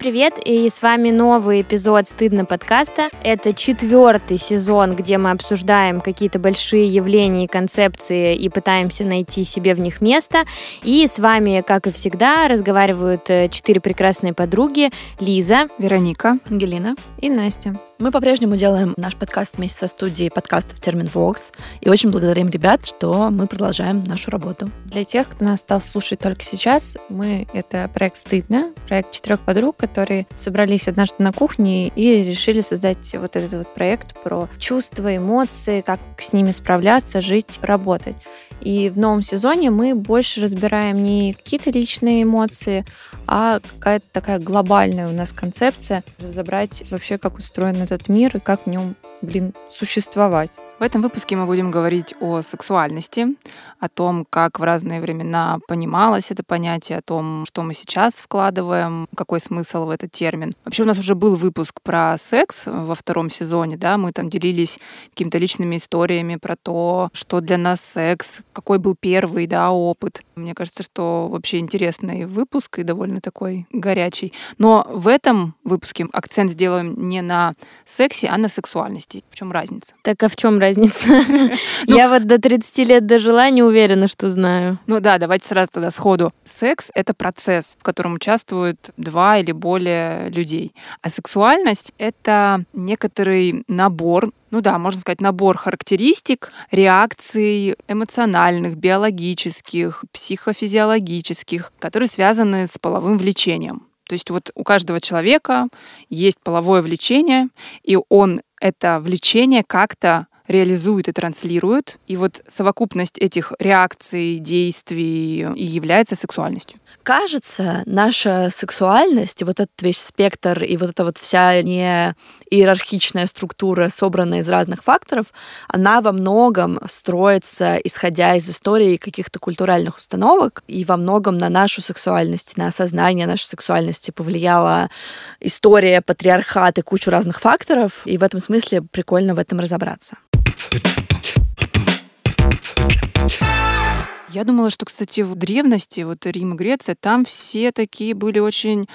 привет! И с вами новый эпизод «Стыдно» подкаста. Это четвертый сезон, где мы обсуждаем какие-то большие явления и концепции и пытаемся найти себе в них место. И с вами, как и всегда, разговаривают э, четыре прекрасные подруги. Лиза, Вероника, Ангелина и Настя. Мы по-прежнему делаем наш подкаст вместе со студией подкастов Термин Вокс. И очень благодарим ребят, что мы продолжаем нашу работу. Для тех, кто нас стал слушать только сейчас, мы — это проект «Стыдно», проект четырех подруг, которые собрались однажды на кухне и решили создать вот этот вот проект про чувства, эмоции, как с ними справляться, жить, работать. И в новом сезоне мы больше разбираем не какие-то личные эмоции, а какая-то такая глобальная у нас концепция, разобрать вообще, как устроен этот мир и как в нем, блин, существовать. В этом выпуске мы будем говорить о сексуальности, о том, как в разные времена понималось это понятие, о том, что мы сейчас вкладываем, какой смысл в этот термин. Вообще у нас уже был выпуск про секс во втором сезоне, да, мы там делились какими-то личными историями про то, что для нас секс, какой был первый, да, опыт. Мне кажется, что вообще интересный выпуск и довольно такой горячий. Но в этом выпуске акцент сделаем не на сексе, а на сексуальности. В чем разница? Так а в чем разница? Ну Я вот до 30 лет дожила, не уверена, что знаю. Ну да, давайте сразу тогда сходу. Секс — это процесс, в котором участвуют два или более людей. А сексуальность — это некоторый набор ну да, можно сказать, набор характеристик, реакций эмоциональных, биологических, психофизиологических, которые связаны с половым влечением. То есть вот у каждого человека есть половое влечение, и он это влечение как-то реализует и транслирует. И вот совокупность этих реакций, действий и является сексуальностью. Кажется, наша сексуальность, вот этот весь спектр и вот эта вот вся не иерархичная структура, собранная из разных факторов, она во многом строится, исходя из истории каких-то культуральных установок, и во многом на нашу сексуальность, на осознание нашей сексуальности повлияла история, патриархат и кучу разных факторов, и в этом смысле прикольно в этом разобраться. Я думала, что, кстати, в древности, вот Рим и Греция, там все такие были очень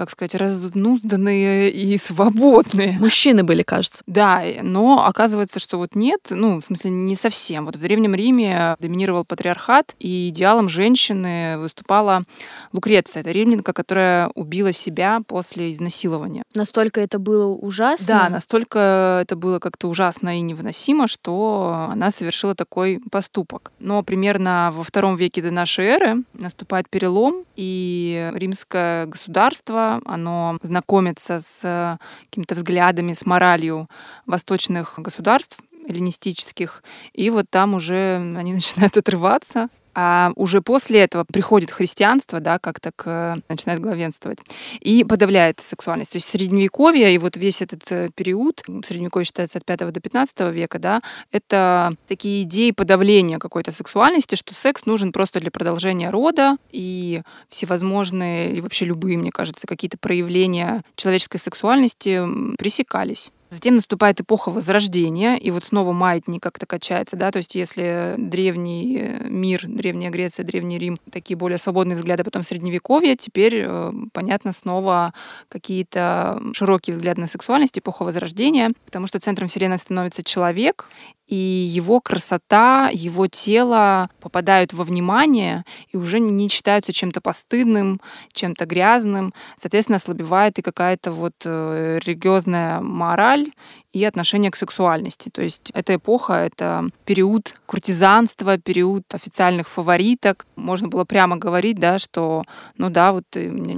как сказать, разнузданные и свободные. Мужчины были, кажется. Да, но оказывается, что вот нет, ну, в смысле, не совсем. Вот в Древнем Риме доминировал патриархат, и идеалом женщины выступала Лукреция. Это римлянка, которая убила себя после изнасилования. Настолько это было ужасно? Да, настолько это было как-то ужасно и невыносимо, что она совершила такой поступок. Но примерно во втором веке до нашей эры наступает перелом, и римское государство оно знакомится с какими-то взглядами, с моралью восточных государств, эллинистических, и вот там уже они начинают отрываться а уже после этого приходит христианство, да, как-то к, начинает главенствовать, и подавляет сексуальность. То есть средневековье и вот весь этот э, период, средневековье считается от 5 до 15 века, да, это такие идеи подавления какой-то сексуальности, что секс нужен просто для продолжения рода, и всевозможные, и вообще любые, мне кажется, какие-то проявления человеческой сексуальности пресекались. Затем наступает эпоха Возрождения, и вот снова маятник как-то качается, да, то есть если древний э, мир, Древняя Греция, Древний Рим, такие более свободные взгляды, потом Средневековье, теперь, э, понятно, снова какие-то широкие взгляды на сексуальность, эпоха Возрождения, потому что центром Вселенной становится человек, и его красота, его тело попадают во внимание и уже не считаются чем-то постыдным, чем-то грязным. Соответственно, ослабевает и какая-то вот э, религиозная мораль и отношение к сексуальности. То есть эта эпоха — это период куртизанства, период официальных фавориток. Можно было прямо говорить, да, что, ну да, вот...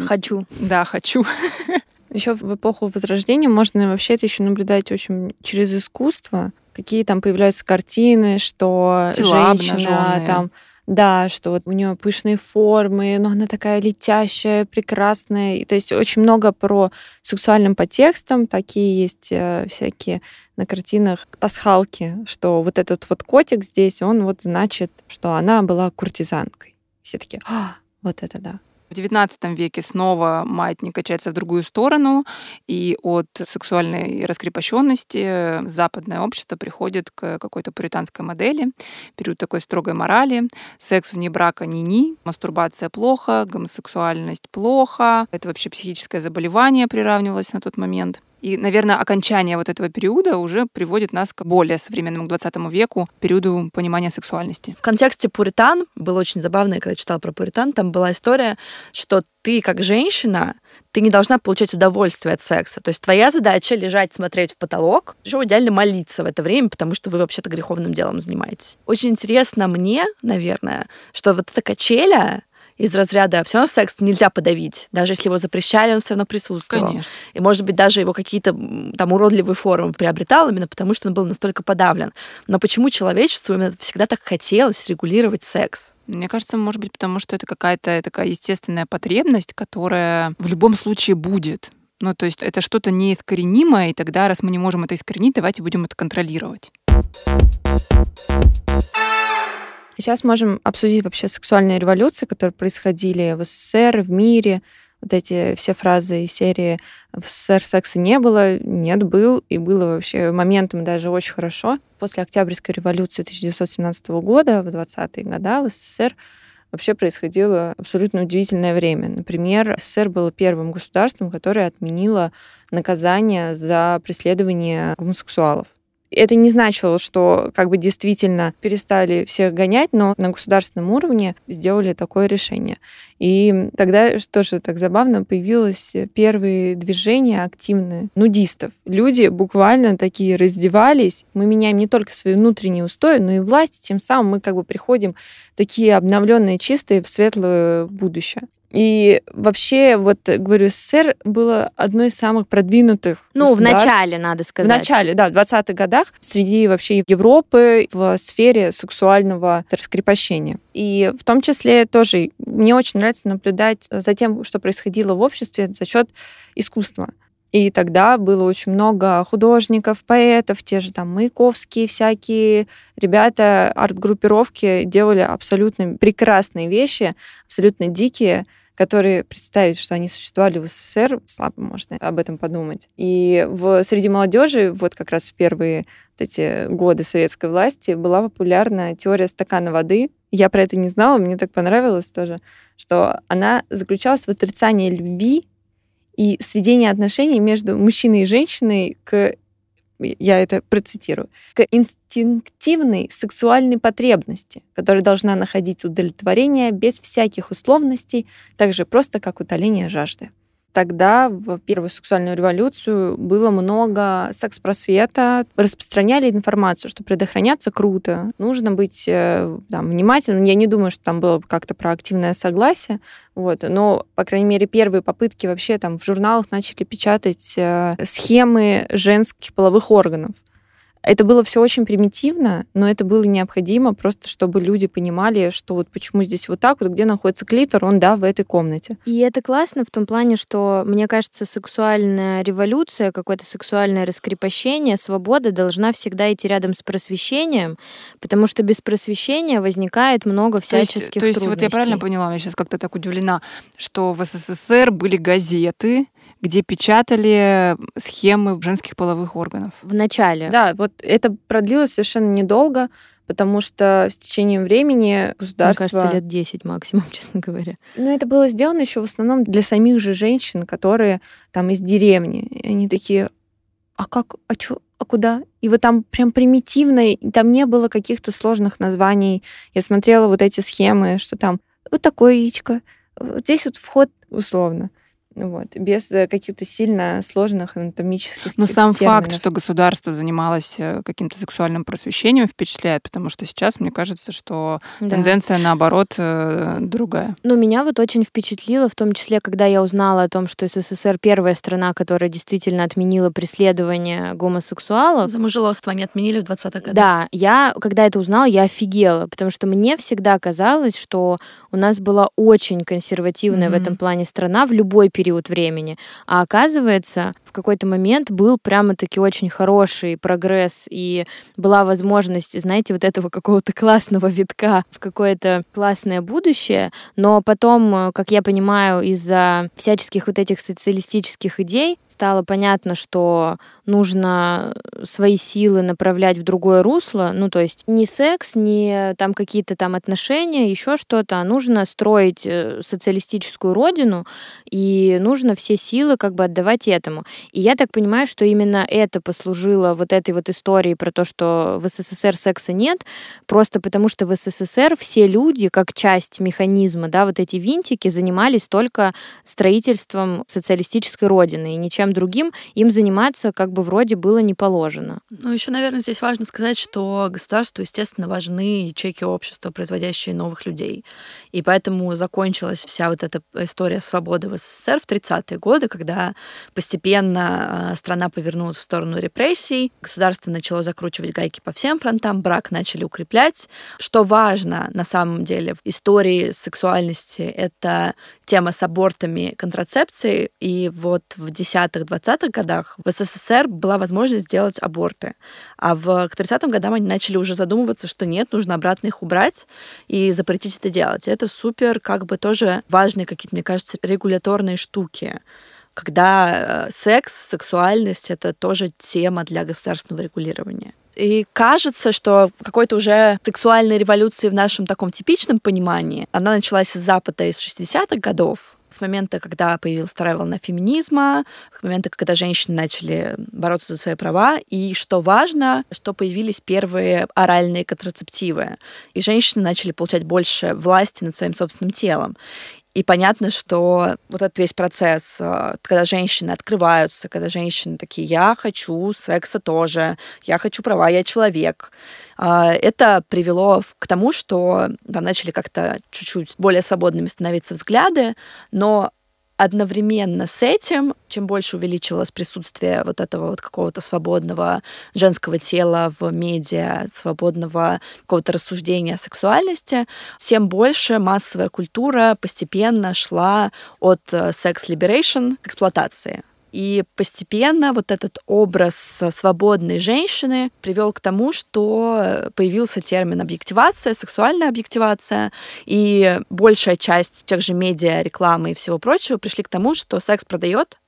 Хочу. Да, хочу. Еще в эпоху Возрождения можно вообще это еще наблюдать очень через искусство какие там появляются картины, что Тела женщина там да, что вот у нее пышные формы, но она такая летящая, прекрасная. И, то есть очень много про сексуальным подтекстом. Такие есть э, всякие на картинах пасхалки, что вот этот вот котик здесь, он вот значит, что она была куртизанкой. Все таки а, вот это да. В XIX веке снова маятник качается в другую сторону, и от сексуальной раскрепощенности западное общество приходит к какой-то пуританской модели, период такой строгой морали, секс вне брака ни-ни, мастурбация плохо, гомосексуальность плохо, это вообще психическое заболевание приравнивалось на тот момент. И, наверное, окончание вот этого периода уже приводит нас к более современному, к 20 веку, периоду понимания сексуальности. В контексте пуритан было очень забавно, когда я читала про пуритан, там была история, что ты как женщина, ты не должна получать удовольствие от секса. То есть твоя задача лежать, смотреть в потолок, еще идеально молиться в это время, потому что вы вообще-то греховным делом занимаетесь. Очень интересно мне, наверное, что вот эта качеля, из разряда все равно секс нельзя подавить. Даже если его запрещали, он все равно присутствовал. Конечно. И, может быть, даже его какие-то там уродливые формы приобретал именно потому, что он был настолько подавлен. Но почему человечеству именно всегда так хотелось регулировать секс? Мне кажется, может быть, потому что это какая-то такая естественная потребность, которая в любом случае будет. Ну, то есть это что-то неискоренимое, и тогда, раз мы не можем это искоренить, давайте будем это контролировать. Сейчас можем обсудить вообще сексуальные революции, которые происходили в СССР, в мире. Вот эти все фразы из серии «в СССР секса не было», «нет, был», и было вообще моментом даже очень хорошо. После Октябрьской революции 1917 года, в 20-е годы, в СССР вообще происходило абсолютно удивительное время. Например, СССР было первым государством, которое отменило наказание за преследование гомосексуалов это не значило, что как бы действительно перестали всех гонять, но на государственном уровне сделали такое решение. И тогда, что же так забавно, появилось первые движения активные нудистов. Люди буквально такие раздевались. Мы меняем не только свои внутренние устои, но и власть. Тем самым мы как бы приходим такие обновленные, чистые в светлое будущее. И вообще, вот говорю, СССР было одной из самых продвинутых Ну, в начале, надо сказать. В начале, да, в 20-х годах среди вообще Европы в сфере сексуального раскрепощения. И в том числе тоже мне очень нравится наблюдать за тем, что происходило в обществе за счет искусства. И тогда было очень много художников, поэтов, те же там Маяковские всякие ребята, арт-группировки делали абсолютно прекрасные вещи, абсолютно дикие, которые представить, что они существовали в СССР, слабо можно об этом подумать. И в, среди молодежи, вот как раз в первые вот эти годы советской власти, была популярна теория стакана воды. Я про это не знала, мне так понравилось тоже, что она заключалась в отрицании любви и сведении отношений между мужчиной и женщиной к я это процитирую, к инстинктивной сексуальной потребности, которая должна находить удовлетворение без всяких условностей, так же просто как утоление жажды тогда, в первую сексуальную революцию, было много секс-просвета. Распространяли информацию, что предохраняться круто, нужно быть э, там, внимательным. Я не думаю, что там было как-то про активное согласие, вот, но, по крайней мере, первые попытки вообще там в журналах начали печатать э, схемы женских половых органов. Это было все очень примитивно, но это было необходимо просто, чтобы люди понимали, что вот почему здесь вот так вот, где находится клитор, он, да, в этой комнате. И это классно в том плане, что, мне кажется, сексуальная революция, какое-то сексуальное раскрепощение, свобода должна всегда идти рядом с просвещением, потому что без просвещения возникает много всяческих то есть, то есть вот я правильно поняла, я сейчас как-то так удивлена, что в СССР были газеты, где печатали схемы женских половых органов. В начале. Да, вот это продлилось совершенно недолго, потому что с течением времени государство... Мне кажется, лет 10 максимум, честно говоря. Но это было сделано еще в основном для самих же женщин, которые там из деревни. И они такие, а как, а что, а куда? И вот там прям примитивно, и там не было каких-то сложных названий. Я смотрела вот эти схемы, что там вот такое яичко, вот здесь вот вход условно вот, без э, каких-то сильно сложных анатомических Но сам терминов. факт, что государство занималось э, каким-то сексуальным просвещением, впечатляет, потому что сейчас, мне кажется, что да. тенденция, наоборот, э, другая. Ну, меня вот очень впечатлило, в том числе, когда я узнала о том, что СССР первая страна, которая действительно отменила преследование гомосексуалов. За мужеловство они отменили в 20-х годах. Да, я, когда это узнала, я офигела, потому что мне всегда казалось, что у нас была очень консервативная mm-hmm. в этом плане страна в любой период период времени. А оказывается, в какой-то момент был прямо-таки очень хороший прогресс, и была возможность, знаете, вот этого какого-то классного витка в какое-то классное будущее, но потом, как я понимаю, из-за всяческих вот этих социалистических идей стало понятно, что нужно свои силы направлять в другое русло, ну, то есть не секс, не там какие-то там отношения, еще что-то, а нужно строить э, социалистическую родину, и нужно все силы как бы отдавать этому. И я так понимаю, что именно это послужило вот этой вот историей про то, что в СССР секса нет, просто потому что в СССР все люди, как часть механизма, да, вот эти винтики, занимались только строительством социалистической родины, и ничем другим им заниматься как бы вроде было не положено. Ну, еще, наверное, здесь важно сказать, что государству, естественно, важны ячейки общества, производящие новых людей. И поэтому закончилась вся вот эта история свободы в СССР в 30-е годы, когда постепенно а, страна повернулась в сторону репрессий, государство начало закручивать гайки по всем фронтам, брак начали укреплять. Что важно на самом деле в истории сексуальности, это тема с абортами, контрацепцией. И вот в 10-20-х годах в СССР была возможность сделать аборты. А в, к 30-м годам они начали уже задумываться, что нет, нужно обратно их убрать и запретить это делать. И это супер, как бы тоже важные какие-то, мне кажется, регуляторные штуки когда э, секс, сексуальность — это тоже тема для государственного регулирования. И кажется, что какой-то уже сексуальной революции в нашем таком типичном понимании, она началась из Запада из 60-х годов, с момента, когда появилась вторая волна феминизма, с момента, когда женщины начали бороться за свои права, и что важно, что появились первые оральные контрацептивы, и женщины начали получать больше власти над своим собственным телом. И понятно, что вот этот весь процесс, э, когда женщины открываются, когда женщины такие, я хочу секса тоже, я хочу права, я человек, э, это привело к тому, что там начали как-то чуть-чуть более свободными становиться взгляды, но одновременно с этим, чем больше увеличивалось присутствие вот этого вот какого-то свободного женского тела в медиа, свободного какого-то рассуждения о сексуальности, тем больше массовая культура постепенно шла от э, sex liberation к эксплуатации. И постепенно вот этот образ свободной женщины привел к тому, что появился термин объективация, сексуальная объективация, и большая часть тех же медиа, рекламы и всего прочего пришли к тому, что секс продает,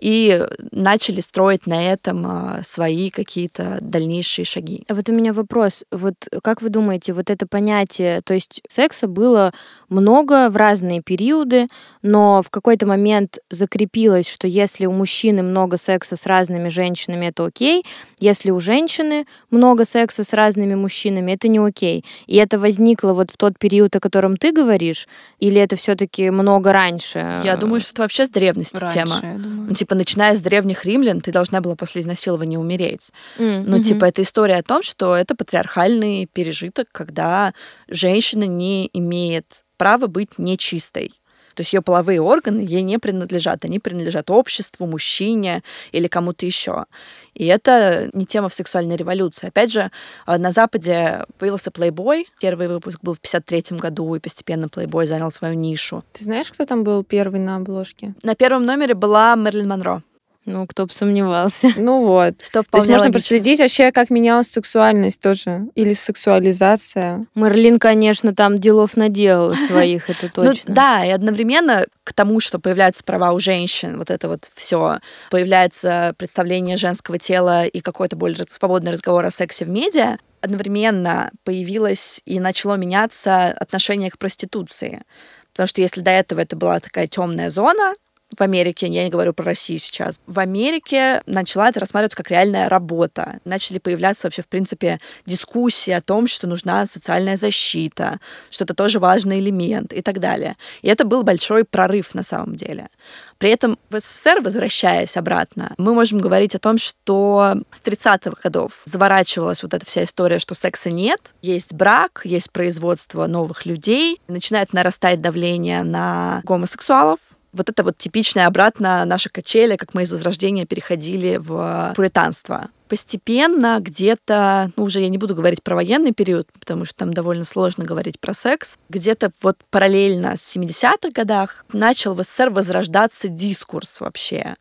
и начали строить на этом а, свои какие-то дальнейшие шаги. А вот у меня вопрос. Вот как вы думаете, вот это понятие, то есть секса было много в разные периоды, но в какой-то момент закрепилось, что если у мужчины много секса с разными женщинами, это окей, если у женщины много секса с разными мужчинами, это не окей. И это возникло вот в тот период, о котором ты говоришь, или это все-таки много раньше? Я думаю, что это вообще с древности раньше, тема. Ну, типа, начиная с древних римлян, ты должна была после изнасилования умереть. Mm, ну, mm-hmm. типа, это история о том, что это патриархальный пережиток, когда женщина не имеет права быть нечистой. То есть ее половые органы ей не принадлежат, они принадлежат обществу, мужчине или кому-то еще. И это не тема в сексуальной революции. Опять же, э, на Западе появился Playboy. Первый выпуск был в 53 году, и постепенно Playboy занял свою нишу. Ты знаешь, кто там был первый на обложке? На первом номере была Мерлин Монро. Ну, кто бы сомневался. Ну вот. Что То есть можно логично. проследить вообще, как менялась сексуальность тоже. Или сексуализация. Мерлин, конечно, там делов наделала своих, это ну точно. Ну, да, и одновременно к тому, что появляются права у женщин, вот это вот все, появляется представление женского тела и какой-то более свободный разговор о сексе в медиа, одновременно появилось и начало меняться отношение к проституции. Потому что если до этого это была такая темная зона, в Америке, я не говорю про Россию сейчас, в Америке начала это рассматриваться как реальная работа. Начали появляться вообще, в принципе, дискуссии о том, что нужна социальная защита, что это тоже важный элемент и так далее. И это был большой прорыв на самом деле. При этом в СССР, возвращаясь обратно, мы можем говорить о том, что с 30-х годов заворачивалась вот эта вся история, что секса нет, есть брак, есть производство новых людей, начинает нарастать давление на гомосексуалов, вот это вот типичное обратно наша качели, как мы из Возрождения переходили в пуританство. постепенно где-то, ну уже я не буду говорить про военный период, потому что там довольно сложно говорить про секс, где-то вот параллельно с 70-х годах начал в СССР возрождаться дискурс вообще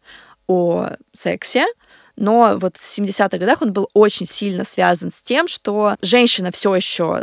о сексе, но вот в 70-х годах он был очень сильно связан с тем, что женщина все еще,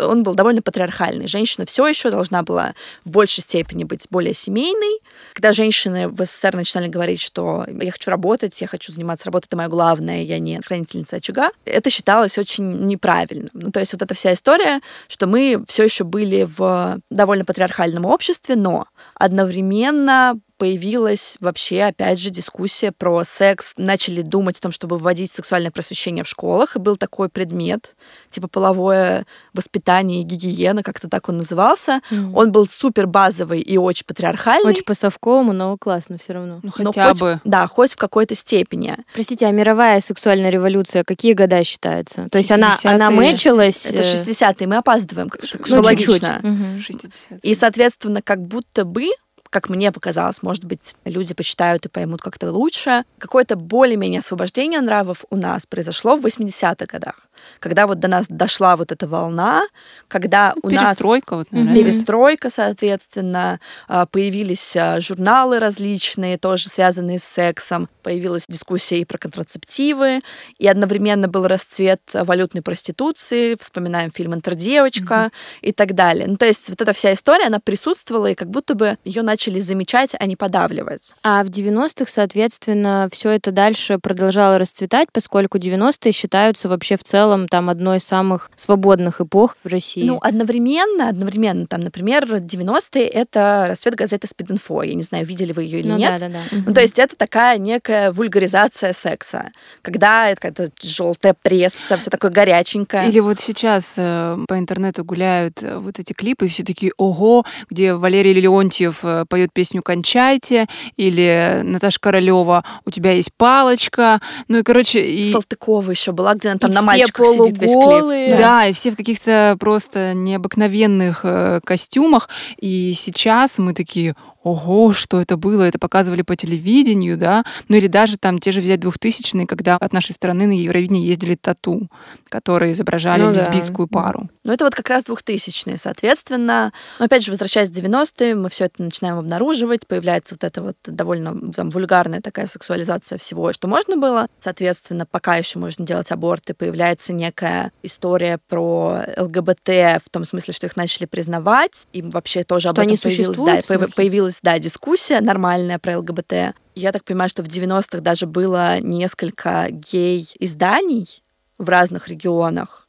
он был довольно патриархальный, женщина все еще должна была в большей степени быть более семейной. Когда женщины в СССР начинали говорить, что я хочу работать, я хочу заниматься работой, это мое главное, я не хранительница очага, это считалось очень неправильным. Ну, то есть вот эта вся история, что мы все еще были в довольно патриархальном обществе, но одновременно появилась вообще, опять же, дискуссия про секс. Начали думать о том, чтобы вводить сексуальное просвещение в школах, и был такой предмет, типа половое воспитание и гигиена, как-то так он назывался. Mm. Он был супер базовый и очень патриархальный. Очень по-совковому, но классно все равно. Ну, хотя хоть, бы. Да, хоть в какой-то степени. Простите, а мировая сексуальная революция какие года считается? То есть она, она мэчилась... Это 60-е, э, мы опаздываем, что ну, логично. Угу. И, соответственно, как будто бы как мне показалось, может быть, люди почитают и поймут как-то лучше. Какое-то более-менее освобождение нравов у нас произошло в 80-х годах, когда вот до нас дошла вот эта волна, когда у перестройка, нас вот, наверное. перестройка, соответственно, а, появились а, журналы различные, тоже связанные с сексом, появилась дискуссия и про контрацептивы, и одновременно был расцвет валютной проституции, вспоминаем фильм «Интердевочка» угу. и так далее. Ну, то есть вот эта вся история, она присутствовала, и как будто бы ее начали начали замечать, а не подавливать. А в 90-х, соответственно, все это дальше продолжало расцветать, поскольку 90-е считаются вообще в целом там одной из самых свободных эпох в России. Ну, одновременно, одновременно, там, например, 90-е — это расцвет газеты «Спид-инфо». Я не знаю, видели вы ее или ну, нет. Да, да, да. Ну, то есть это такая некая вульгаризация секса, когда какая-то желтая пресса, все такое горяченькое. Или вот сейчас э, по интернету гуляют э, вот эти клипы, и все такие «Ого!», где Валерий Леонтьев э, поет песню «Кончайте», или Наташа Королева «У тебя есть палочка». Ну и, короче... И... Салтыкова еще была, где она там и на мальчиках сидит весь клип. Да. да, и все в каких-то просто необыкновенных э, костюмах. И сейчас мы такие, ого, что это было, это показывали по телевидению, да, ну или даже там те же взять двухтысячные, когда от нашей страны на Евровидение ездили тату, которые изображали ну, лесбийскую да. пару. Ну это вот как раз двухтысячные, соответственно. Но опять же, возвращаясь в 90-е, мы все это начинаем обнаруживать, появляется вот эта вот довольно там, вульгарная такая сексуализация всего, что можно было. Соответственно, пока еще можно делать аборты, появляется некая история про ЛГБТ в том смысле, что их начали признавать, и вообще тоже что об этом появилась, да, появилась есть, да, дискуссия нормальная про ЛГБТ. Я так понимаю, что в 90-х даже было несколько гей-изданий в разных регионах,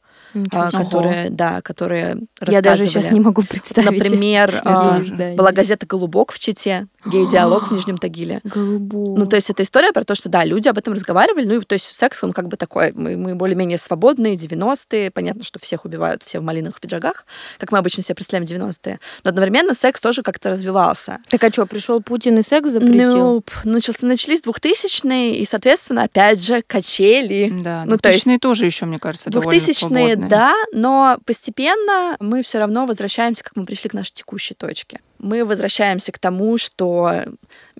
а, которые, да, которые рассказывали. Я даже сейчас не могу представить. Например, а, была газета «Голубок» в Чите, гей-диалог в Нижнем Тагиле. Голубок. Ну, то есть это история про то, что, да, люди об этом разговаривали, ну, и то есть секс, он как бы такой, мы, мы более-менее свободные, 90-е, понятно, что всех убивают, все в малиновых пиджаках, как мы обычно себе представляем 90-е, но одновременно секс тоже как-то развивался. Так а что, пришел Путин и секс запретил? Ну, начался, начались 2000-е, и, соответственно, опять же, качели. Да, ну, 2000-е тоже еще, мне кажется, 2000-е, да, но постепенно мы все равно возвращаемся, как мы пришли к нашей текущей точке мы возвращаемся к тому, что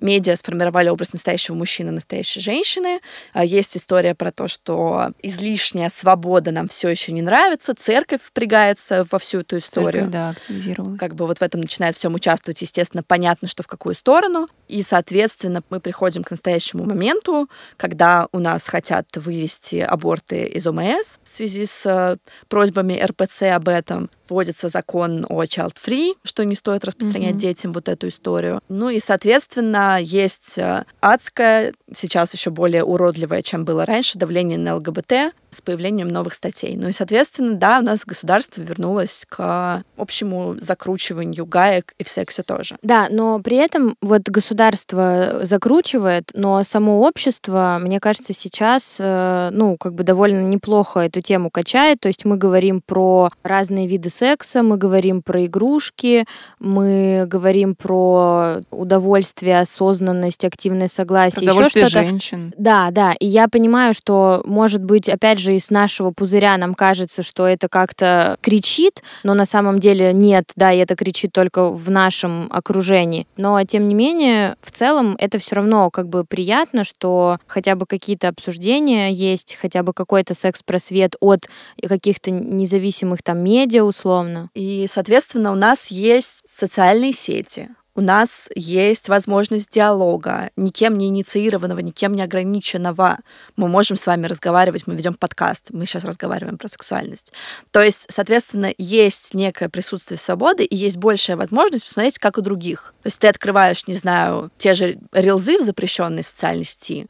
медиа сформировали образ настоящего мужчины, настоящей женщины. А, есть история про то, что излишняя свобода нам все еще не нравится, церковь впрягается во всю эту историю. Церковь, да, активизировалась. Как бы вот в этом начинает всем участвовать, естественно, понятно, что в какую сторону. И, соответственно, мы приходим к настоящему моменту, когда у нас хотят вывести аборты из ОМС в связи с э, просьбами РПЦ об этом вводится закон о child-free, что не стоит распространять mm-hmm. детям вот эту историю. Ну и, соответственно, есть э, адское, сейчас еще более уродливое, чем было раньше, давление на ЛГБТ, с появлением новых статей. Ну и, соответственно, да, у нас государство вернулось к общему закручиванию гаек и в сексе тоже. Да, но при этом вот государство закручивает, но само общество, мне кажется, сейчас, э, ну, как бы довольно неплохо эту тему качает. То есть мы говорим про разные виды секса, мы говорим про игрушки, мы говорим про удовольствие, осознанность, активное согласие, еще что-то. женщин. Да, да. И я понимаю, что, может быть, опять опять же, из нашего пузыря нам кажется, что это как-то кричит, но на самом деле нет, да, и это кричит только в нашем окружении. Но, тем не менее, в целом это все равно как бы приятно, что хотя бы какие-то обсуждения есть, хотя бы какой-то секс-просвет от каких-то независимых там медиа условно. И, соответственно, у нас есть социальные сети, у нас есть возможность диалога, никем не инициированного, никем не ограниченного. Мы можем с вами разговаривать, мы ведем подкаст, мы сейчас разговариваем про сексуальность. То есть, соответственно, есть некое присутствие свободы и есть большая возможность посмотреть, как у других. То есть ты открываешь, не знаю, те же рилзы в запрещенной социальной сети,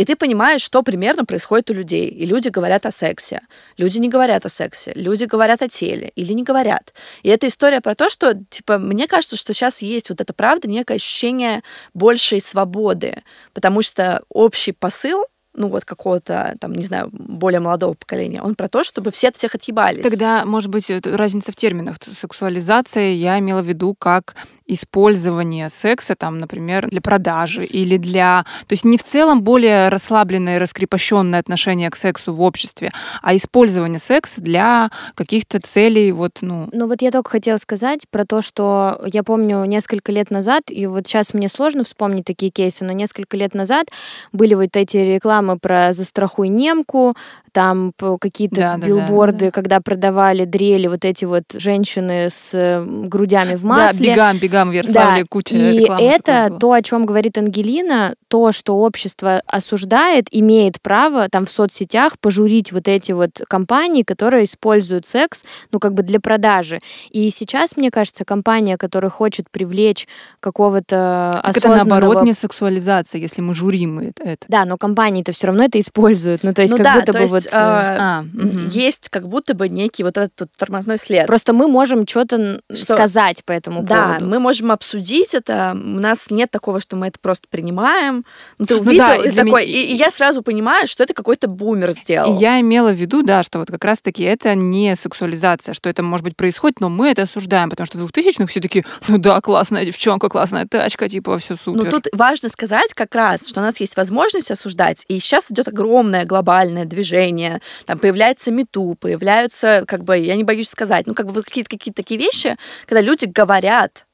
и ты понимаешь, что примерно происходит у людей. И люди говорят о сексе. Люди не говорят о сексе. Люди говорят о теле. Или не говорят. И это история про то, что, типа, мне кажется, что сейчас есть вот это правда, некое ощущение большей свободы. Потому что общий посыл ну вот какого-то, там, не знаю, более молодого поколения. Он про то, чтобы все от всех отъебались. Тогда, может быть, разница в терминах. Сексуализация я имела в виду как использование секса, там, например, для продажи или для... То есть не в целом более расслабленное и раскрепощенное отношение к сексу в обществе, а использование секса для каких-то целей, вот, ну... Ну вот я только хотела сказать про то, что я помню несколько лет назад, и вот сейчас мне сложно вспомнить такие кейсы, но несколько лет назад были вот эти рекламы про «застрахуй немку», там какие-то да, билборды, да, да, да. когда продавали дрели, вот эти вот женщины с грудями в масле. Да, бегам, бегам в Ярославле да. куча И это то, о чем говорит Ангелина, то, что общество осуждает, имеет право там в соцсетях пожурить вот эти вот компании, которые используют секс, ну, как бы для продажи. И сейчас, мне кажется, компания, которая хочет привлечь какого-то так осознанного... это наоборот не сексуализация, если мы журим это. Да, но компании-то все равно это используют. Ну, то есть ну, как да, будто бы есть, вот... Э, а, угу. Есть как будто бы некий вот этот вот тормозной след. Просто мы можем что-то что... сказать по этому да, поводу. Да, мы можем обсудить это. У нас нет такого, что мы это просто принимаем. Ну, ты увидел, ну, да, и, такой, меня... и, и я сразу понимаю, что это какой-то бумер сделал. И я имела в виду, да, что вот как раз-таки это не сексуализация, что это, может быть, происходит, но мы это осуждаем, потому что в 2000-х все таки ну да, классная девчонка, классная тачка, типа, все супер. Ну, тут важно сказать как раз, что у нас есть возможность осуждать, и сейчас идет огромное глобальное движение, там появляется мету, появляются, как бы, я не боюсь сказать, ну, как бы вот какие-то какие такие вещи, когда люди говорят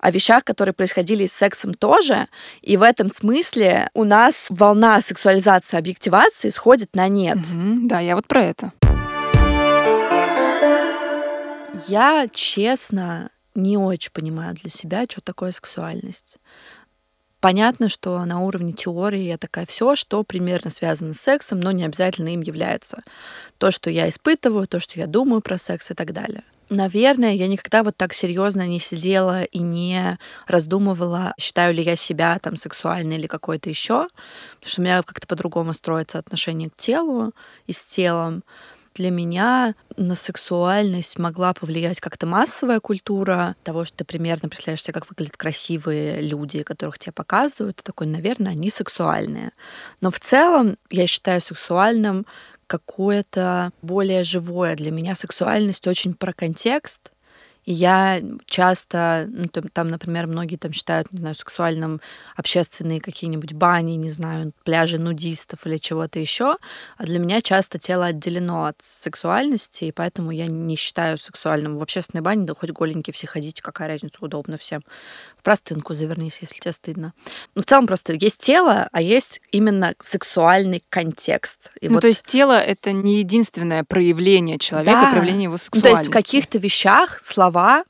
о вещах, которые происходили с сексом тоже. И в этом смысле у нас волна сексуализации, объективации сходит на нет. Угу, да, я вот про это. Я, честно, не очень понимаю для себя, что такое сексуальность. Понятно, что на уровне теории я такая все, что примерно связано с сексом, но не обязательно им является. То, что я испытываю, то, что я думаю про секс и так далее. Наверное, я никогда вот так серьезно не сидела и не раздумывала, считаю ли я себя там сексуальной или какой-то еще, потому что у меня как-то по-другому строится отношение к телу и с телом. Для меня на сексуальность могла повлиять как-то массовая культура того, что ты примерно представляешь себе, как выглядят красивые люди, которых тебе показывают. Ты такой, наверное, они сексуальные. Но в целом я считаю сексуальным какое-то более живое. Для меня сексуальность очень про контекст, и я часто, ну, там, там, например, многие там считают, не знаю, сексуальным общественные какие-нибудь бани, не знаю, пляжи нудистов или чего-то еще. А для меня часто тело отделено от сексуальности, и поэтому я не считаю сексуальным в общественной бане, да хоть голенькие все ходите, какая разница, удобно всем. В простынку завернись, если тебе стыдно. Ну, в целом просто есть тело, а есть именно сексуальный контекст. И ну, вот... то есть тело — это не единственное проявление человека, да. проявление его сексуальности. Ну, то есть в каких-то вещах слова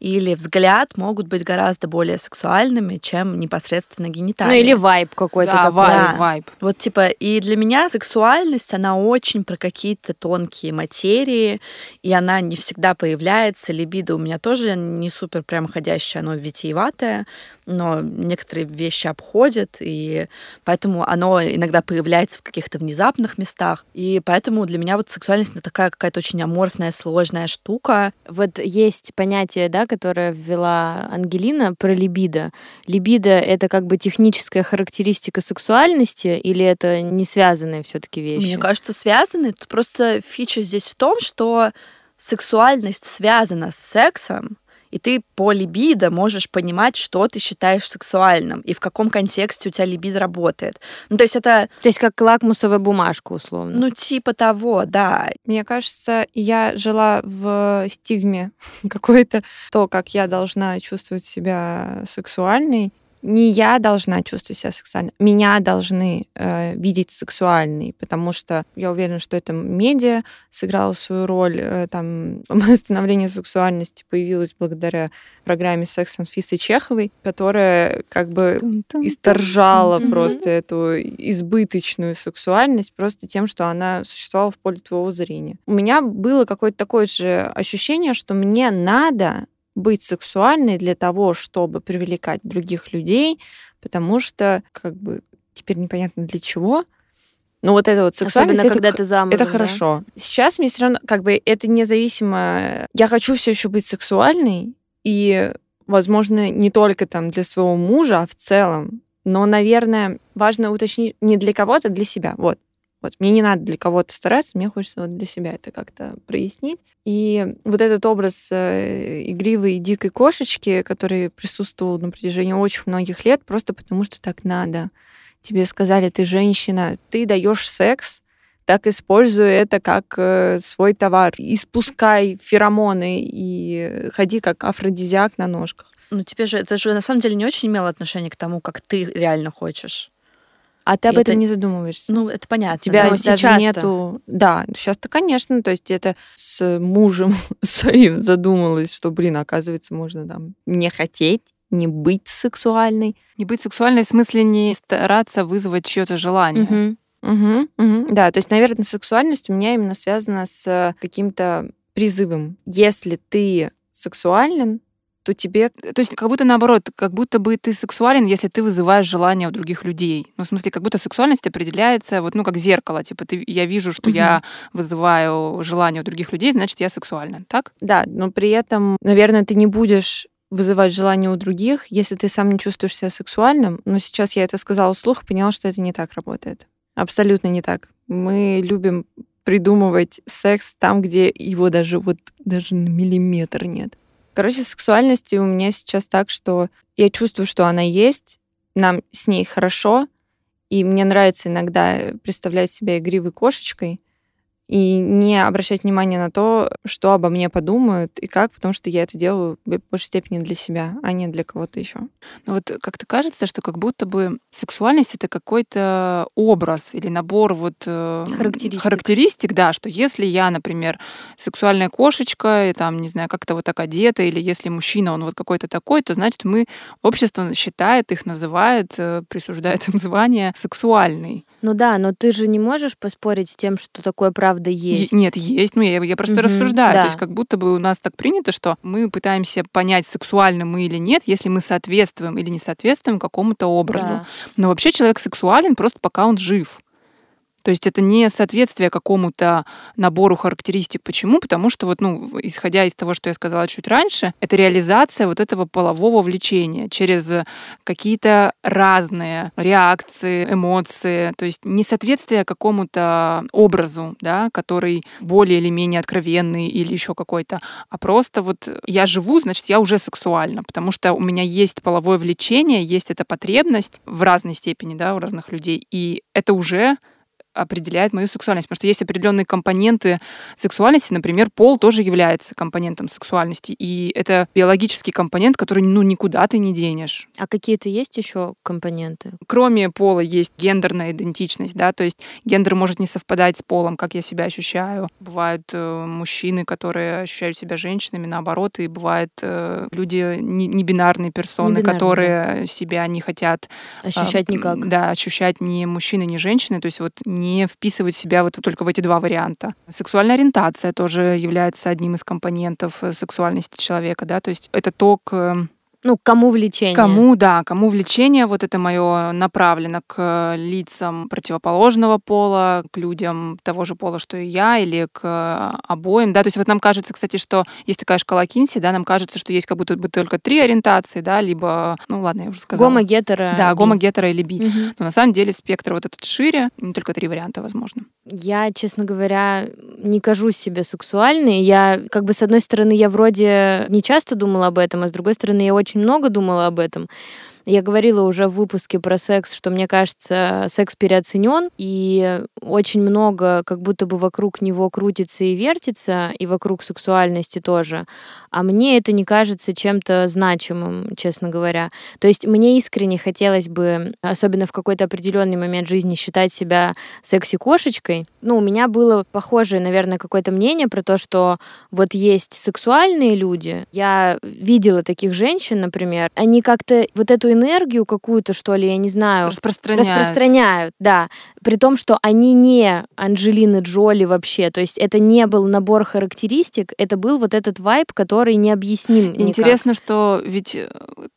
или взгляд могут быть гораздо более сексуальными, чем непосредственно гениталии. Ну или вайб какой-то да, такой. Вайб, да. вайб. Вот типа, и для меня сексуальность, она очень про какие-то тонкие материи, и она не всегда появляется. Либидо у меня тоже не супер прям ходящее, оно витиеватое, но некоторые вещи обходят, и поэтому оно иногда появляется в каких-то внезапных местах. И поэтому для меня вот сексуальность это такая какая-то очень аморфная, сложная штука. Вот есть понятие, да, которое ввела Ангелина про либидо. Либидо — это как бы техническая характеристика сексуальности, или это не связанные все таки вещи? Мне кажется, связаны. Тут просто фича здесь в том, что сексуальность связана с сексом, И ты по либидо можешь понимать, что ты считаешь сексуальным и в каком контексте у тебя либидо работает. Ну, то есть это... То есть как лакмусовая бумажка, условно. Ну, типа того, да. Мне кажется, я жила в стигме какой-то, то, как я должна чувствовать себя сексуальной, не я должна чувствовать себя сексуальной, меня должны э, видеть сексуальной, потому что я уверена, что это медиа сыграло свою роль. Э, там становление сексуальности появилось благодаря программе «Секс с Анфисой Чеховой», которая как бы исторжала просто эту избыточную сексуальность просто тем, что она существовала в поле твоего зрения. У меня было какое-то такое же ощущение, что мне надо быть сексуальной для того, чтобы привлекать других людей, потому что как бы теперь непонятно для чего. Но вот это вот сексуальность, Особенно, когда это, ты замужем, это да? хорошо. Сейчас мне все равно, как бы, это независимо. Я хочу все еще быть сексуальной, и, возможно, не только там для своего мужа, а в целом. Но, наверное, важно уточнить не для кого-то, а для себя. Вот. Вот мне не надо для кого-то стараться, мне хочется вот для себя это как-то прояснить. И вот этот образ э, игривой дикой кошечки, который присутствовал на протяжении очень многих лет, просто потому что так надо. Тебе сказали, ты женщина, ты даешь секс, так используй это как э, свой товар. Испускай феромоны и ходи как афродизиак на ножках. Ну, тебе же это же на самом деле не очень имело отношение к тому, как ты реально хочешь. А ты об этом это- не задумываешься. Ну, это понятно. У тебя Но даже нету... Да, сейчас-то, конечно, то есть это с мужем своим задумалась, что, блин, оказывается, можно там не хотеть, не быть сексуальной. Не быть сексуальной в смысле не стараться вызвать чье-то желание. Мгм. Мгм, мгм. Да, то есть, наверное, сексуальность у меня именно связана с каким-то призывом. Если ты сексуален, то тебе То есть как будто наоборот, как будто бы ты сексуален, если ты вызываешь желание у других людей. Ну, в смысле, как будто сексуальность определяется вот, ну, как зеркало. Типа, ты, я вижу, что я вызываю желание у других людей, значит, я сексуальна. Так? Да, но при этом, наверное, ты не будешь вызывать желание у других, если ты сам не чувствуешь себя сексуальным. Но сейчас я это сказала вслух и поняла, что это не так работает. Абсолютно не так. Мы любим придумывать секс там, где его даже вот даже на миллиметр нет. Короче, с сексуальностью у меня сейчас так, что я чувствую, что она есть, нам с ней хорошо, и мне нравится иногда представлять себя игривой кошечкой, и не обращать внимания на то, что обо мне подумают и как, потому что я это делаю в большей степени для себя, а не для кого-то еще. Но вот как-то кажется, что как будто бы сексуальность это какой-то образ или набор вот э, Характеристик. характеристик, да, что если я, например, сексуальная кошечка, и там, не знаю, как-то вот так одета, или если мужчина, он вот какой-то такой, то значит мы, общество считает их, называет, э, присуждает им звание сексуальный. Ну да, но ты же не можешь поспорить с тем, что такое правда Е- есть. Нет, есть. Ну, я, я просто Мгм, рассуждаю. да. То есть как будто бы у нас так принято, что мы пытаемся понять, сексуальны мы или нет, если мы соответствуем или не соответствуем какому-то образу. Да. Но вообще человек сексуален просто пока он жив. То есть это не соответствие какому-то набору характеристик. Почему? Потому что вот, ну, исходя из того, что я сказала чуть раньше, это реализация вот этого полового влечения через какие-то разные реакции, эмоции, то есть несоответствие какому-то образу, да, который более или менее откровенный или еще какой-то, а просто вот я живу, значит, я уже сексуальна, потому что у меня есть половое влечение, есть эта потребность в разной степени, да, у разных людей, и это уже определяет мою сексуальность. Потому что есть определенные компоненты сексуальности, например, пол тоже является компонентом сексуальности. И это биологический компонент, который ну, никуда ты не денешь. А какие-то есть еще компоненты? Кроме пола есть гендерная идентичность, да, то есть гендер может не совпадать с полом, как я себя ощущаю. Бывают э, мужчины, которые ощущают себя женщинами, наоборот, и бывают э, люди не, не бинарные персоны, Небинарные, которые себя не хотят Ощущать а, никак. Да, ощущать ни мужчины, ни женщины, то есть вот не вписывать себя вот только в эти два варианта. Сексуальная ориентация тоже является одним из компонентов э, сексуальности человека, да, то есть это то, к Ну, кому влечение? Кому, да, кому влечение вот это мое направлено к лицам противоположного пола, к людям того же пола, что и я, или к обоим, да, то есть вот нам кажется, кстати, что есть такая шкала Кинси, да, нам кажется, что есть как будто бы только три ориентации, да, либо, ну ладно, я уже сказала. Гомо, гетеро. Да, гомо, гетеро или би. Угу. Но на самом деле спектр вот этот шире, не только три варианта возможно. Я, честно говоря, не кажусь себе сексуальной. Я, как бы, с одной стороны, я вроде не часто думала об этом, а с другой стороны, я очень много думала об этом. Я говорила уже в выпуске про секс, что мне кажется, секс переоценен, и очень много как будто бы вокруг него крутится и вертится, и вокруг сексуальности тоже. А мне это не кажется чем-то значимым, честно говоря. То есть мне искренне хотелось бы, особенно в какой-то определенный момент жизни, считать себя секси-кошечкой. Ну, у меня было похожее, наверное, какое-то мнение про то, что вот есть сексуальные люди. Я видела таких женщин, например, они как-то вот эту энергию какую-то, что ли, я не знаю, распространяют. распространяют, да. При том, что они не Анджелины Джоли вообще, то есть это не был набор характеристик, это был вот этот вайб, который необъясним. Интересно, никак. что ведь э,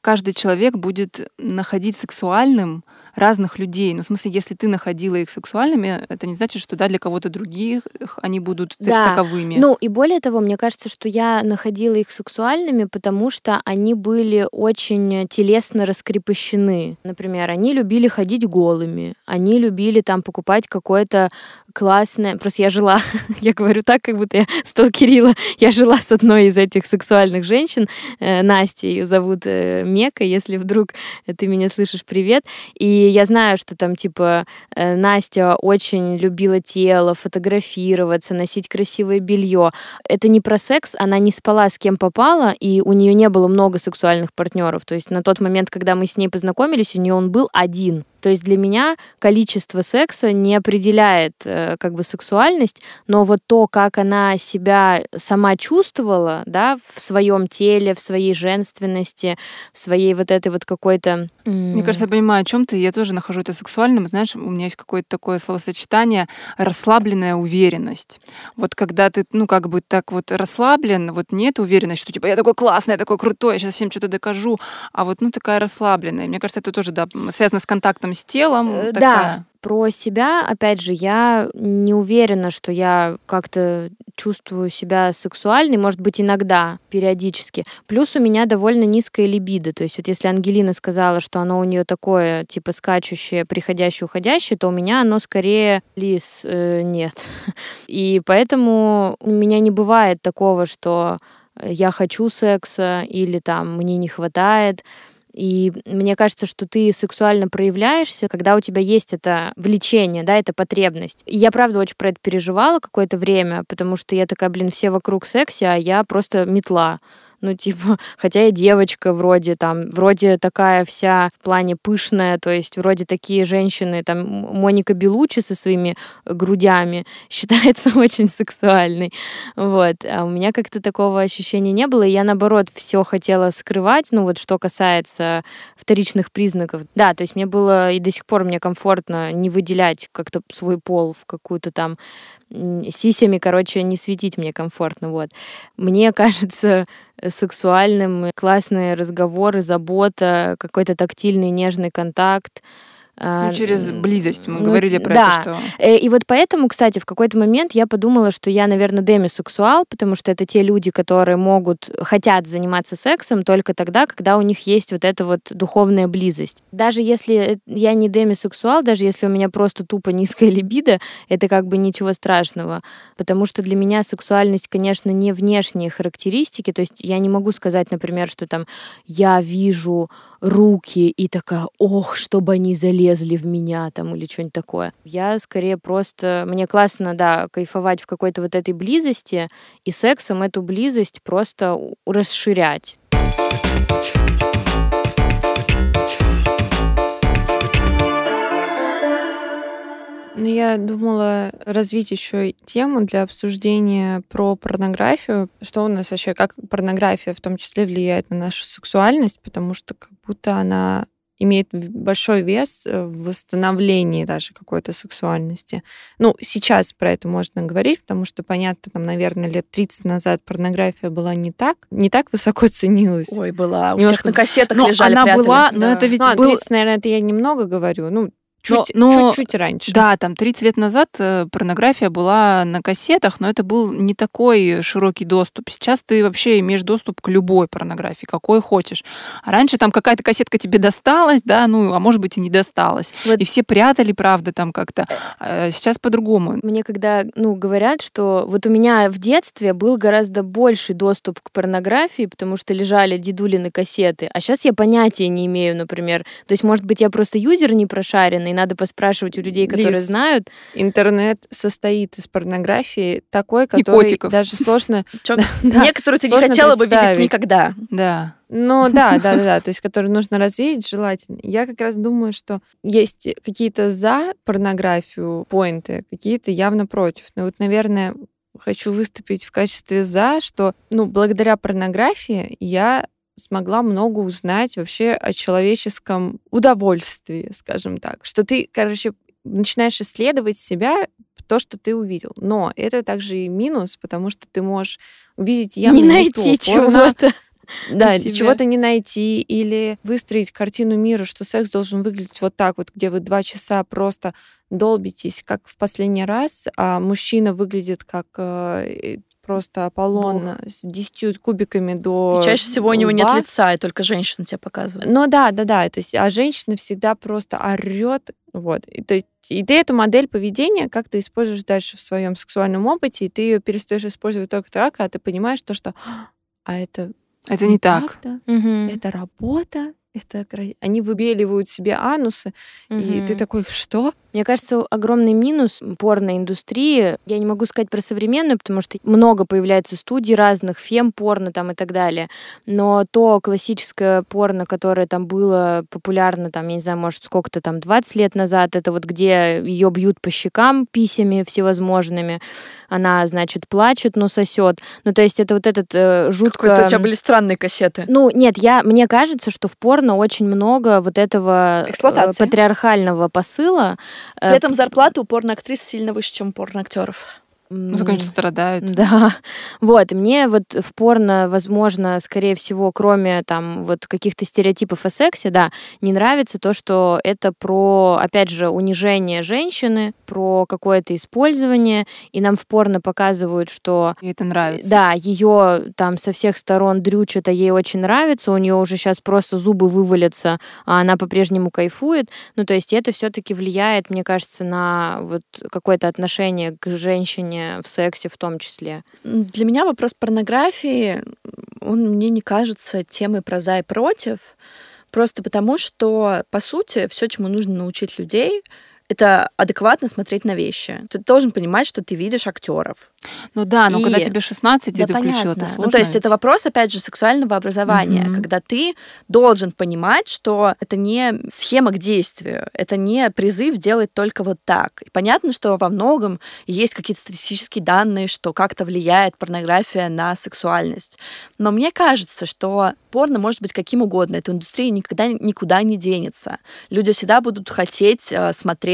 каждый человек будет находить сексуальным разных людей. Ну, в смысле, если ты находила их сексуальными, это не значит, что да, для кого-то других они будут да. таковыми. Ну, и более того, мне кажется, что я находила их сексуальными, потому что они были очень телесно раскрепощены. Например, они любили ходить голыми, они любили там покупать какое-то классное... Просто я жила, я говорю так, как будто я сталкерила. Я жила с одной из этих сексуальных женщин, э, Настя ее зовут э, Мека, если вдруг ты меня слышишь, привет. И я знаю, что там, типа, э, Настя очень любила тело, фотографироваться, носить красивое белье. Это не про секс, она не спала с кем попала, и у нее не было много сексуальных партнеров. То есть на тот момент, когда мы с ней познакомились, у нее он был один. То есть для меня количество секса не определяет э, как бы сексуальность, но вот то, как она себя сама чувствовала, да, в своем теле, в своей женственности, в своей вот этой вот какой-то... Мне кажется, я понимаю, о чем ты. Я тоже нахожу это сексуальным. Знаешь, у меня есть какое-то такое словосочетание расслабленная уверенность. Вот когда ты, ну, как бы так вот расслаблен, вот нет уверенности, что типа я такой классный, я такой крутой, я сейчас всем что-то докажу, а вот, ну, такая расслабленная. Мне кажется, это тоже, да, связано с контактом с телом. Э, такая. Да, про себя, опять же, я не уверена, что я как-то чувствую себя сексуальной, может быть, иногда, периодически. Плюс у меня довольно низкая либидо. То есть вот если Ангелина сказала, что оно у нее такое, типа, скачущее, приходящее, уходящее, то у меня оно скорее лис э, нет. И поэтому у меня не бывает такого, что я хочу секса или там мне не хватает. И мне кажется, что ты сексуально проявляешься, когда у тебя есть это влечение, да, эта потребность. И я, правда, очень про это переживала какое-то время, потому что я такая, блин, все вокруг секси, а я просто метла. Ну, типа, хотя я девочка вроде там, вроде такая вся в плане пышная, то есть вроде такие женщины, там, Моника Белучи со своими грудями считается очень сексуальной. Вот. А у меня как-то такого ощущения не было, и я, наоборот, все хотела скрывать, ну, вот что касается вторичных признаков. Да, то есть мне было и до сих пор мне комфортно не выделять как-то свой пол в какую-то там сисями, короче, не светить мне комфортно, вот. Мне кажется сексуальным классные разговоры, забота, какой-то тактильный нежный контакт, ну, через близость мы ну, говорили про да. это, что... Э, и вот поэтому, кстати, в какой-то момент я подумала, что я, наверное, демисексуал, потому что это те люди, которые могут, хотят заниматься сексом только тогда, когда у них есть вот эта вот духовная близость. Даже если я не демисексуал, даже если у меня просто тупо низкая либидо, это как бы ничего страшного, потому что для меня сексуальность, конечно, не внешние характеристики, то есть я не могу сказать, например, что там я вижу руки и такая, ох, чтобы они залезли в меня там или что-нибудь такое. Я скорее просто... Мне классно, да, кайфовать в какой-то вот этой близости и сексом эту близость просто расширять. Ну, я думала развить еще тему для обсуждения про порнографию. Что у нас вообще, как порнография в том числе влияет на нашу сексуальность, потому что как будто она имеет большой вес в восстановлении даже какой-то сексуальности. Ну, сейчас про это можно говорить, потому что, понятно, там, наверное, лет 30 назад порнография была не так, не так высоко ценилась. Ой, была. У Немножко... всех на кассетах но лежали, она прятали. была, но да. это ведь ну, был... 30, наверное, это я немного говорю. Ну, Чуть, но, но, чуть-чуть раньше. Да, там 30 лет назад э, порнография была на кассетах, но это был не такой широкий доступ. Сейчас ты вообще имеешь доступ к любой порнографии, какой хочешь. А раньше там какая-то кассетка тебе досталась, да, ну, а может быть и не досталась. Вот. И все прятали, правда, там как-то. А сейчас по-другому. Мне когда, ну, говорят, что вот у меня в детстве был гораздо больший доступ к порнографии, потому что лежали дедулины кассеты, а сейчас я понятия не имею, например. То есть, может быть, я просто юзер не прошаренный, и надо поспрашивать у людей, которые Лиз, знают. Интернет состоит из порнографии такой, который даже сложно... Некоторую ты не хотела бы видеть никогда. Да. Ну да, да, да, то есть который нужно развеять желательно. Я как раз думаю, что есть какие-то за порнографию поинты, какие-то явно против. Но вот, наверное, хочу выступить в качестве за, что, ну, благодаря порнографии я смогла много узнать вообще о человеческом удовольствии, скажем так. Что ты, короче, начинаешь исследовать себя, то, что ты увидел. Но это также и минус, потому что ты можешь увидеть явно не найти чего-то. Да, чего-то не найти или выстроить картину мира, что секс должен выглядеть вот так вот, где вы два часа просто долбитесь, как в последний раз, а мужчина выглядит как э, просто Аполлон Бог. с 10 кубиками до и чаще всего у него нет лица, и только женщина тебя показывает. Ну да, да, да. То есть, а женщина всегда просто орет. Вот. И, то есть, и ты эту модель поведения как то используешь дальше в своем сексуальном опыте, и ты ее перестаешь использовать только так, а ты понимаешь то, что а это это не так. Угу. Это работа, это они выбеливают себе анусы, угу. и ты такой, что? Мне кажется, огромный минус порноиндустрии, я не могу сказать про современную, потому что много появляется студий разных, фем-порно там и так далее, но то классическое порно, которое там было популярно, там, я не знаю, может, сколько-то там, 20 лет назад, это вот где ее бьют по щекам писями всевозможными, она, значит, плачет, но сосет. Ну, то есть это вот этот э, жутко... Какой-то у тебя были странные кассеты. Ну, нет, я, мне кажется, что в порно очень много вот этого э, патриархального посыла, при этом зарплата у порноактрис сильно выше, чем у порноактеров. Ну, конечно, страдают. Да. Вот, и мне вот в порно, возможно, скорее всего, кроме там вот каких-то стереотипов о сексе, да, не нравится то, что это про, опять же, унижение женщины, про какое-то использование, и нам в порно показывают, что... И это нравится. Да, ее там со всех сторон дрючат, а ей очень нравится, у нее уже сейчас просто зубы вывалятся, а она по-прежнему кайфует. Ну, то есть это все-таки влияет, мне кажется, на вот какое-то отношение к женщине в сексе в том числе? Для меня вопрос порнографии, он мне не кажется темой про за и против, просто потому что, по сути, все, чему нужно научить людей, это адекватно смотреть на вещи. Ты должен понимать, что ты видишь актеров. Ну да, но и... когда тебе 16, да, и ты понятно. включил это сложно. Ну, то есть ведь? это вопрос, опять же, сексуального образования, угу. когда ты должен понимать, что это не схема к действию, это не призыв делать только вот так. И понятно, что во многом есть какие-то статистические данные, что как-то влияет порнография на сексуальность. Но мне кажется, что порно может быть каким угодно. Эта индустрия никогда никуда не денется. Люди всегда будут хотеть э,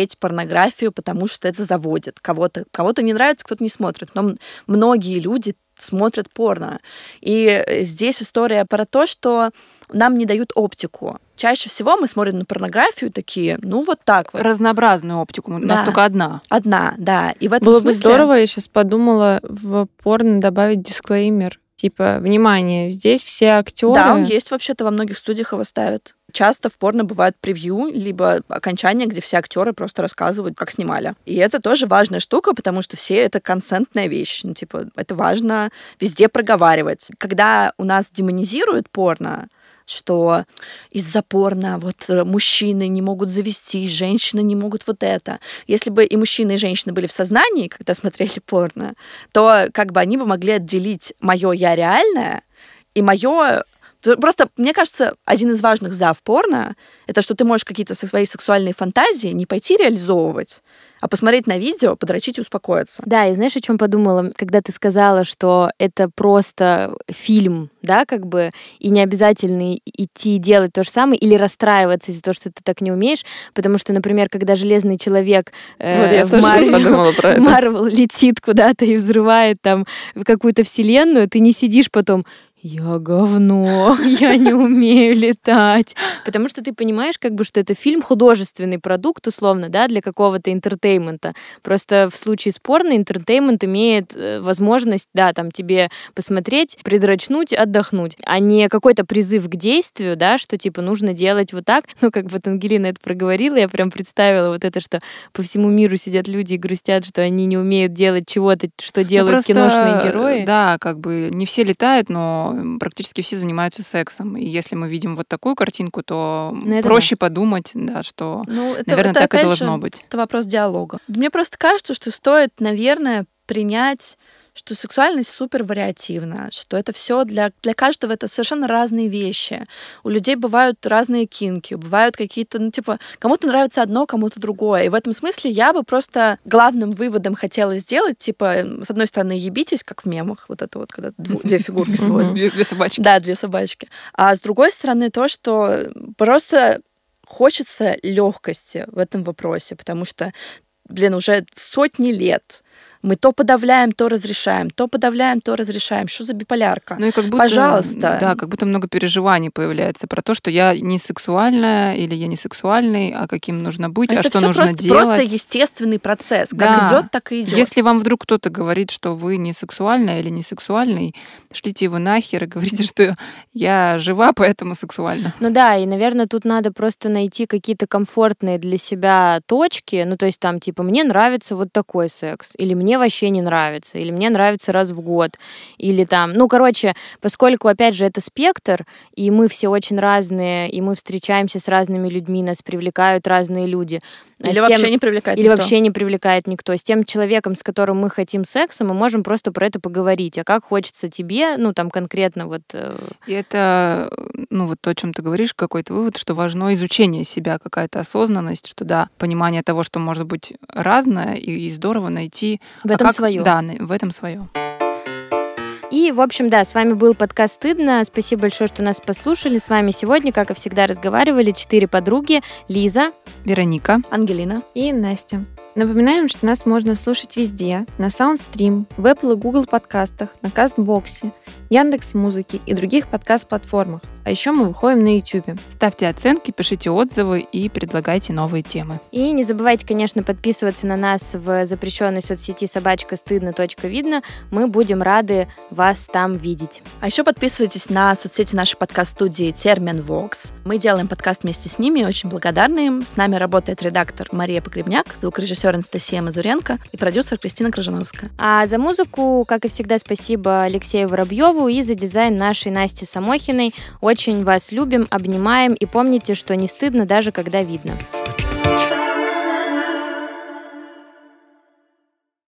смотреть порнографию, потому что это заводит. Кого-то кого не нравится, кто-то не смотрит. Но многие люди смотрят порно. И здесь история про то, что нам не дают оптику. Чаще всего мы смотрим на порнографию такие, ну вот так вот. Разнообразную оптику, у нас только одна. Одна, да. И в этом Было смысле... бы здорово, я сейчас подумала, в порно добавить дисклеймер Типа, внимание, здесь все актеры. Да, он есть вообще-то во многих студиях его ставят. Часто в порно бывает превью, либо окончание, где все актеры просто рассказывают, как снимали. И это тоже важная штука, потому что все это консентная вещь. Ну, типа, это важно везде проговаривать. Когда у нас демонизируют порно, что из-за порно вот э, мужчины не могут завести, женщины не могут вот это. Если бы и мужчины, и женщины были в сознании, когда смотрели порно, то как бы они бы могли отделить мое я реальное и мое Просто, мне кажется, один из важных зав порно — это что ты можешь какие-то свои сексуальные фантазии не пойти реализовывать, а посмотреть на видео, подрочить и успокоиться. Да, и знаешь, о чем подумала, когда ты сказала, что это просто фильм, да, как бы, и не обязательно идти делать то же самое или расстраиваться из-за того, что ты так не умеешь, потому что, например, когда Железный Человек э, вот я в Марвел летит куда-то и взрывает там какую-то вселенную, ты не сидишь потом, я говно, я не умею летать. Потому что ты понимаешь, как бы, что это фильм художественный продукт, условно, да, для какого-то entertainment а. Просто в случае с порно entertainment имеет э, возможность, да, там тебе посмотреть, предрачнуть, отдохнуть, а не какой-то призыв к действию, да, что типа нужно делать вот так. Ну, как вот Ангелина это проговорила, я прям представила вот это, что по всему миру сидят люди и грустят, что они не умеют делать чего-то, что делают ну, просто, киношные герои. Да, как бы не все летают, но практически все занимаются сексом. И если мы видим вот такую картинку, то ну, проще да. подумать, да, что, ну, это, наверное, это, так и должно же, быть. Это вопрос диалога. Мне просто кажется, что стоит, наверное, принять что сексуальность супер вариативна, что это все для, для каждого это совершенно разные вещи. У людей бывают разные кинки, бывают какие-то, ну, типа, кому-то нравится одно, кому-то другое. И в этом смысле я бы просто главным выводом хотела сделать, типа, с одной стороны, ебитесь, как в мемах, вот это вот, когда две фигурки сводят. Две собачки. Да, две собачки. А с другой стороны, то, что просто хочется легкости в этом вопросе, потому что, блин, уже сотни лет мы то подавляем, то разрешаем, то подавляем, то разрешаем. Что за биполярка? Ну и как будто, Пожалуйста. Да, как будто много переживаний появляется про то, что я не сексуальная или я не сексуальный, а каким нужно быть, Это а что нужно просто, делать. просто естественный процесс. Как да. идет, так и идет. Если вам вдруг кто-то говорит, что вы не сексуальная или не сексуальный, шлите его нахер и говорите, что я жива, поэтому сексуальна. Ну да, и, наверное, тут надо просто найти какие-то комфортные для себя точки. Ну, то есть там, типа, мне нравится вот такой секс, или мне мне вообще не нравится, или мне нравится раз в год, или там, ну, короче, поскольку, опять же, это спектр, и мы все очень разные, и мы встречаемся с разными людьми, нас привлекают разные люди, или тем, вообще не привлекает Или никто. вообще не привлекает никто. С тем человеком, с которым мы хотим секса, мы можем просто про это поговорить. А как хочется тебе, ну, там конкретно вот... Э, и это, ну, вот то, о чем ты говоришь, какой-то вывод, что важно изучение себя, какая-то осознанность, что да, понимание того, что может быть разное, и здорово найти... В этом а как... свое. Да, в этом свое. И, в общем, да, с вами был подкаст «Стыдно». Спасибо большое, что нас послушали. С вами сегодня, как и всегда, разговаривали четыре подруги. Лиза, Вероника, Ангелина и Настя. Напоминаем, что нас можно слушать везде. На SoundStream, в Apple и Google подкастах, на Кастбоксе, Яндекс Музыки и других подкаст-платформах. А еще мы выходим на YouTube. Ставьте оценки, пишите отзывы и предлагайте новые темы. И не забывайте, конечно, подписываться на нас в запрещенной соцсети собачка стыдно. Видно. Мы будем рады вас там видеть. А еще подписывайтесь на соцсети нашей подкаст-студии Термин Вокс. Мы делаем подкаст вместе с ними, очень благодарны им. С нами работает редактор Мария Погребняк, звукорежиссер Анастасия Мазуренко и продюсер Кристина Крыжановская. А за музыку, как и всегда, спасибо Алексею Воробьеву и за дизайн нашей Насти Самохиной. Очень вас любим, обнимаем и помните, что не стыдно даже когда видно.